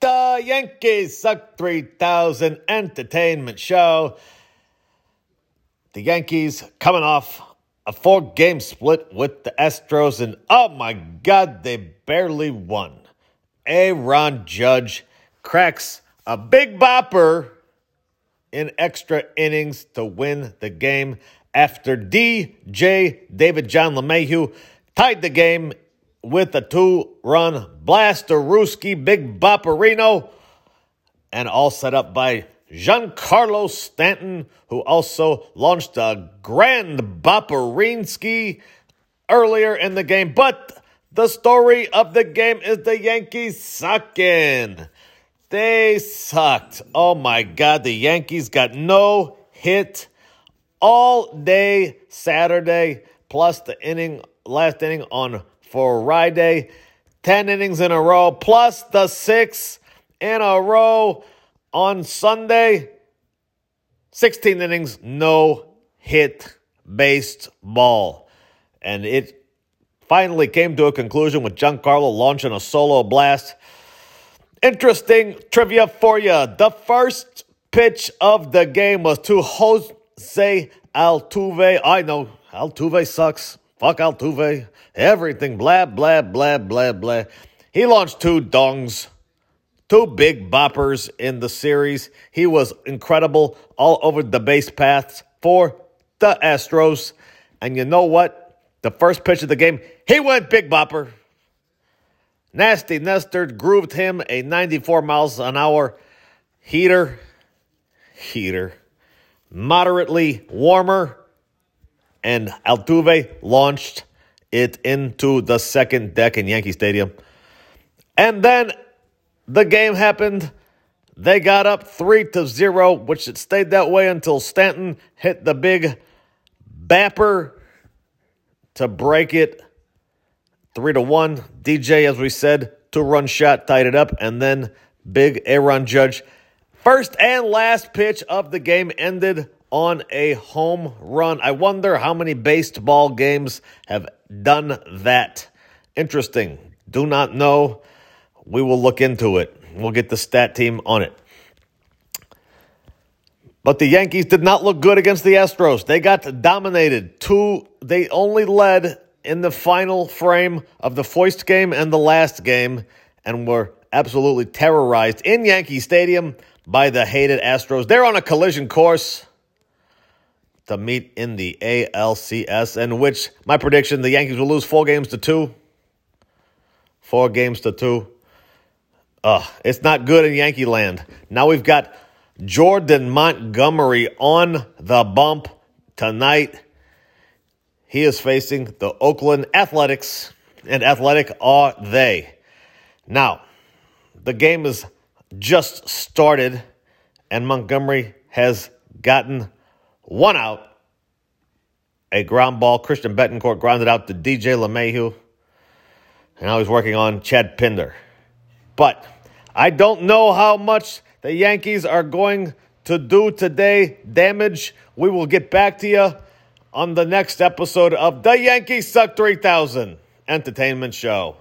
The Yankees Suck 3000 Entertainment Show. The Yankees coming off a four game split with the Astros, and oh my God, they barely won. Aaron Judge cracks a big bopper in extra innings to win the game after DJ David John LeMahieu tied the game with a two run blaster Ruski Big Bopperino and all set up by Giancarlo Stanton, who also launched a grand Bopperinski earlier in the game. But the story of the game is the Yankees sucking. They sucked. Oh my God, the Yankees got no hit all day Saturday, plus the inning, last inning on Friday. 10 innings in a row, plus the six in a row on Sunday. 16 innings, no hit based ball. And it finally came to a conclusion with Giancarlo launching a solo blast. Interesting trivia for you. The first pitch of the game was to Jose Altuve. I know Altuve sucks. Fuck Altuve. Everything. Blah, blah, blah, blah, blah. He launched two dongs, two big boppers in the series. He was incredible all over the base paths for the Astros. And you know what? The first pitch of the game, he went big bopper. Nasty Nestor grooved him a 94 miles an hour heater. Heater. Moderately warmer and Altuve launched it into the second deck in Yankee Stadium. And then the game happened. They got up 3 to 0, which it stayed that way until Stanton hit the big bapper to break it 3 to 1. DJ as we said, two run shot tied it up and then big Aaron Judge first and last pitch of the game ended on a home run. I wonder how many baseball games have done that. Interesting. Do not know. We will look into it. We'll get the stat team on it. But the Yankees did not look good against the Astros. They got dominated. Two, they only led in the final frame of the Foist game and the last game and were absolutely terrorized in Yankee Stadium by the hated Astros. They're on a collision course to meet in the ALCS, in which my prediction the Yankees will lose four games to two. Four games to two. Ugh, it's not good in Yankee land. Now we've got Jordan Montgomery on the bump tonight. He is facing the Oakland Athletics, and athletic are they. Now, the game has just started, and Montgomery has gotten one out. A ground ball. Christian Bethancourt grounded out to DJ LeMahieu. And now he's working on Chad Pinder. But I don't know how much the Yankees are going to do today. Damage. We will get back to you on the next episode of the Yankees Suck 3000 Entertainment Show.